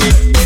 Thank you.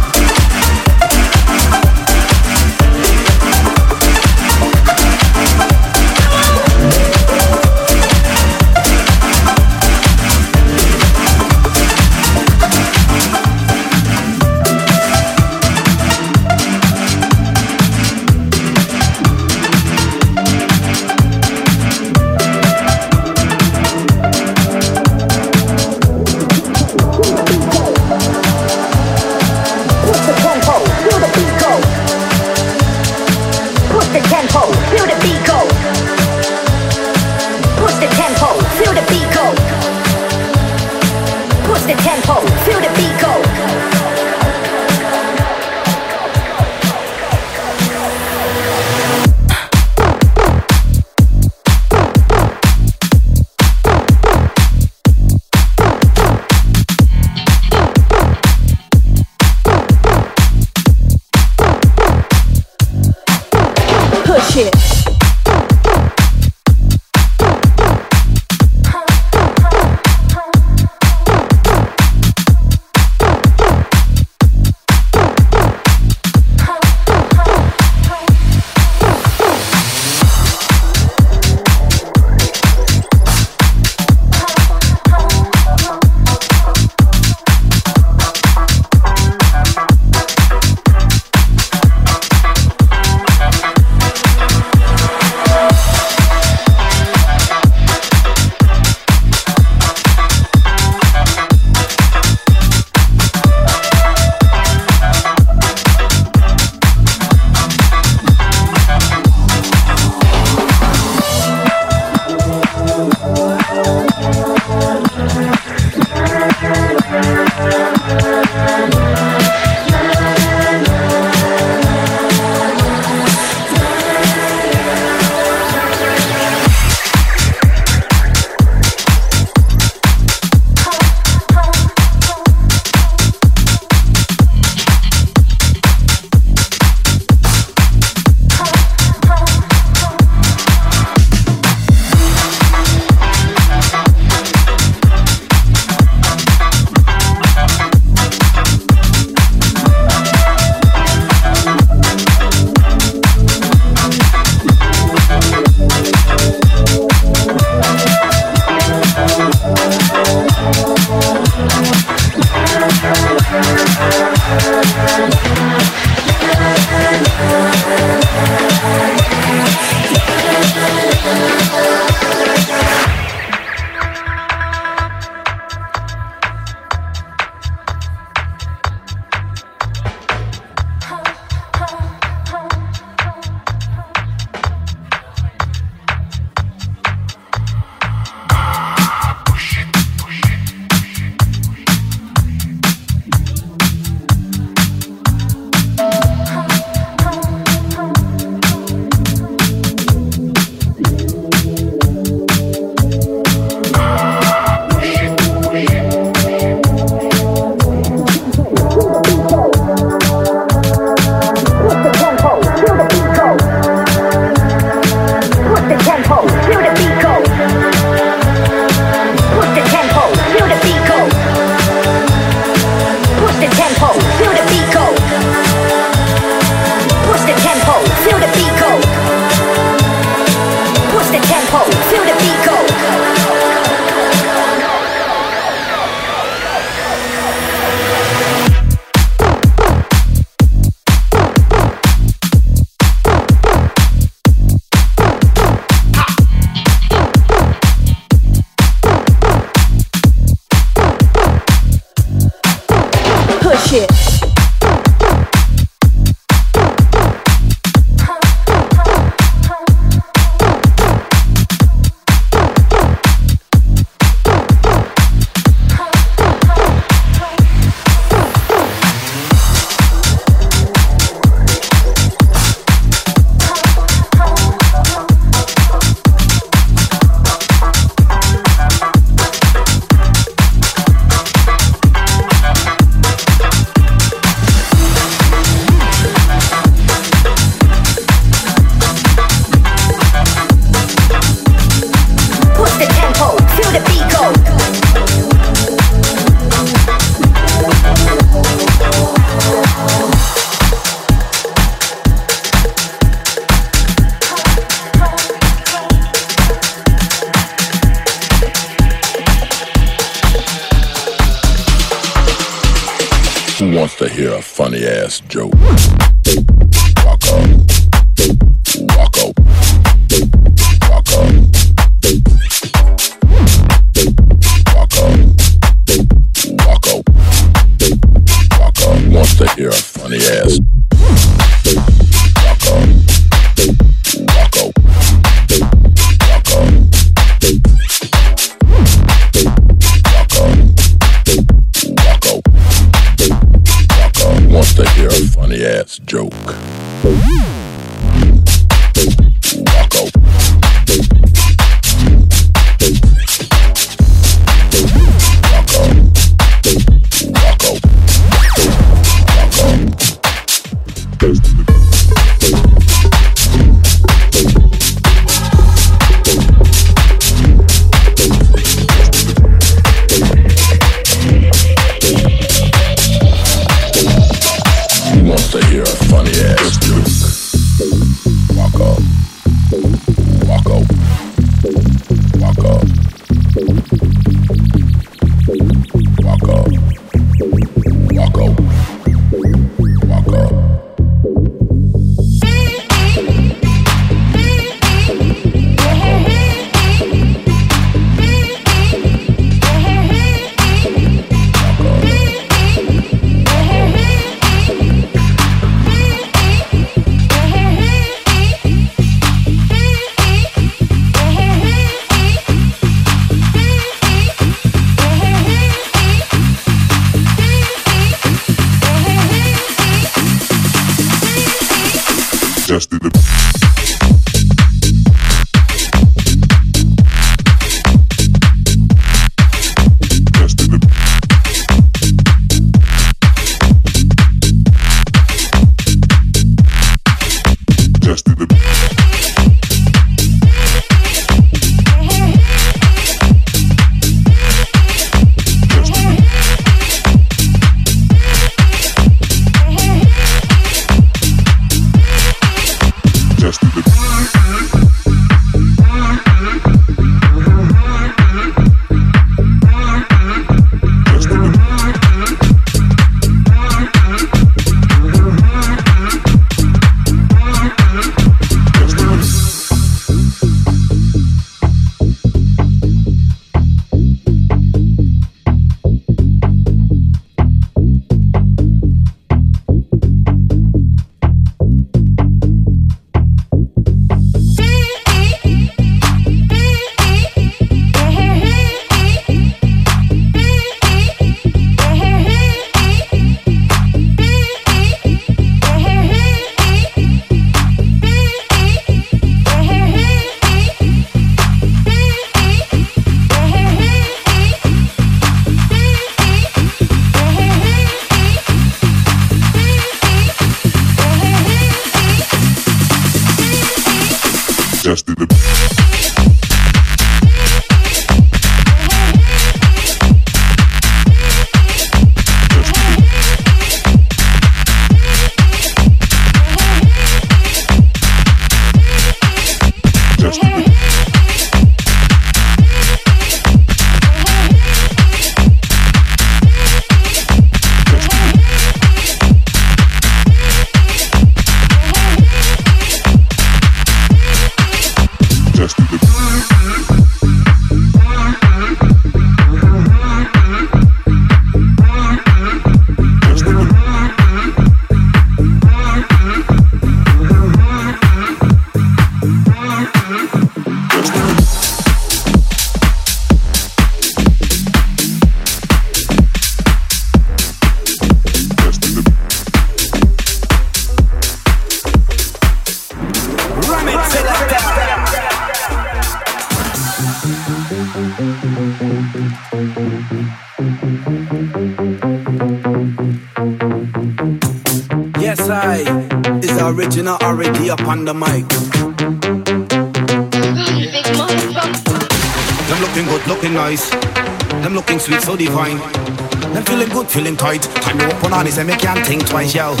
van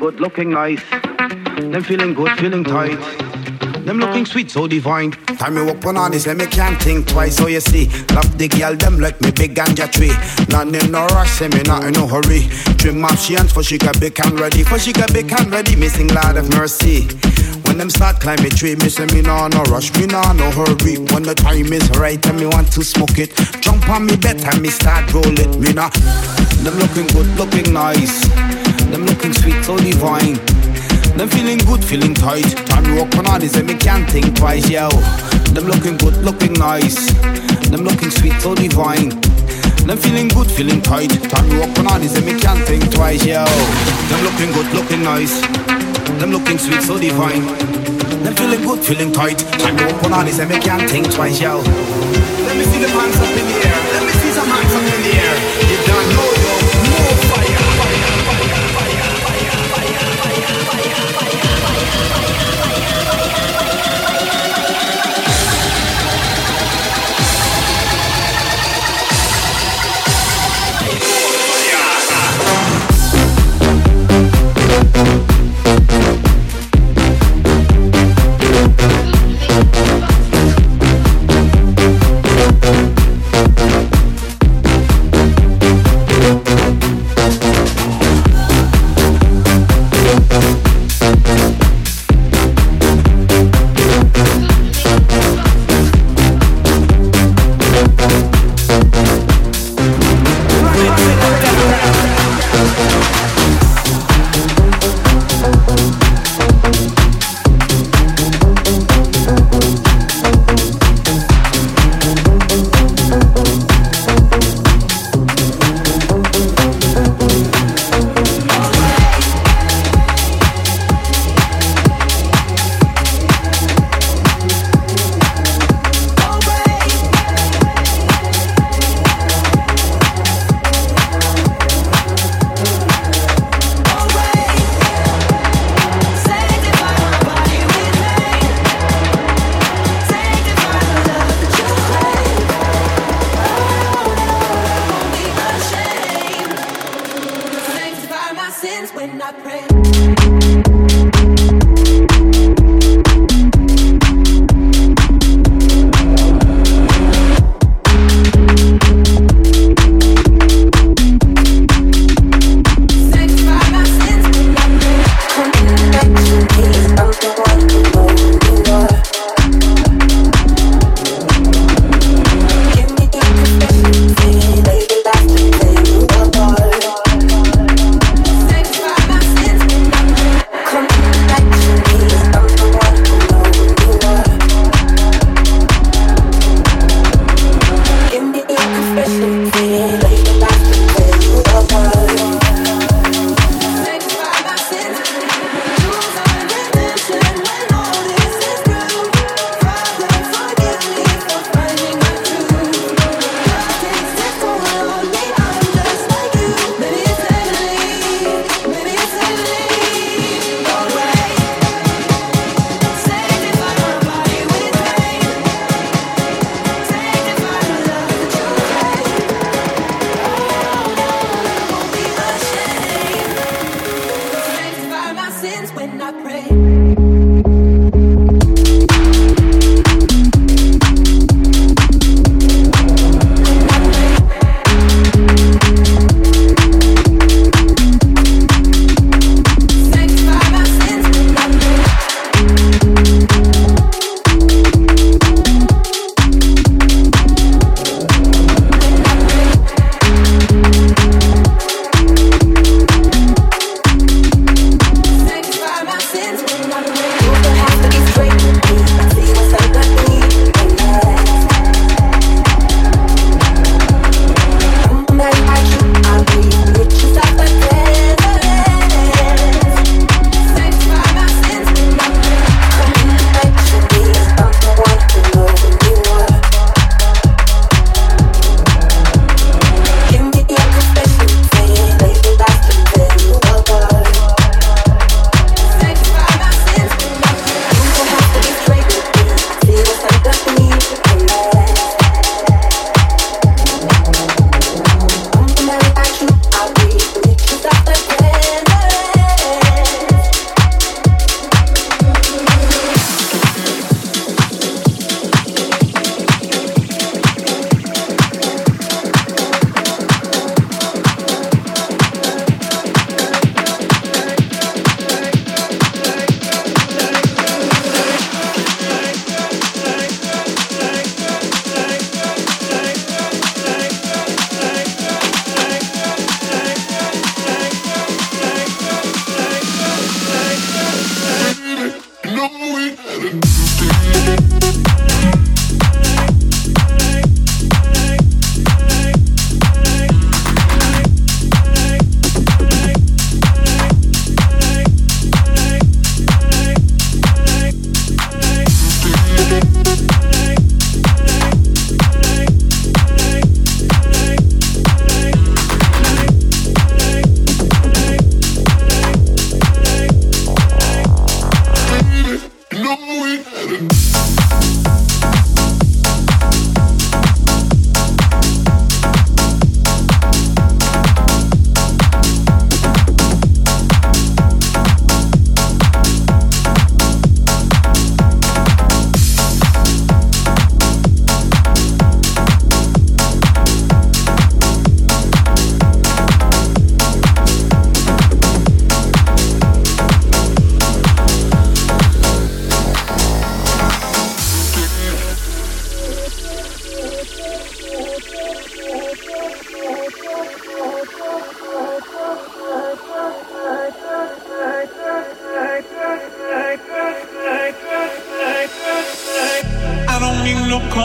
good, looking nice. Them feeling good, feeling tight. Them looking sweet, so divine. Time me up on this, and me can't think twice. So you see, love the girl, them like me big ganja tree. Not in no rush, say me not in no hurry. Trim up she hands for she got big and ready. For she got big and ready, missing Lord of mercy. When them start climbing tree, me say me nah no rush, me nah no hurry. When the time is right and me want to smoke it, jump on me bed and me start roll it. Me nah. Them looking good, looking nice. Them looking sweet, so divine. Them feeling good, feeling tight. Time me walk on all this and me can't think twice, yo. Them looking good, looking nice. Them looking sweet, so divine. Them feeling good, feeling tight. Time me walk on all this and me can't think twice, yo. Them looking good, looking nice. Them looking sweet, so divine. Them feeling good, feeling tight. Time me walk on all this and me can't think twice, yo. Let me see the hands up in the air. Let me see some hands up in the air. You don't know,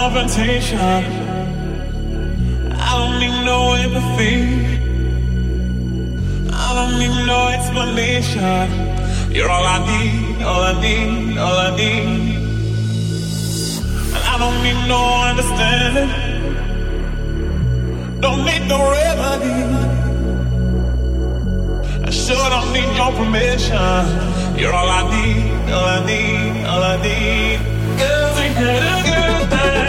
confrontation. I don't need no empathy. I don't need no explanation. You're all I need, all I need, all I need. And I don't need no understanding. Don't need no remedy. I sure don't need your permission. You're all I need, all I need, all I need. Cause we had a good thing.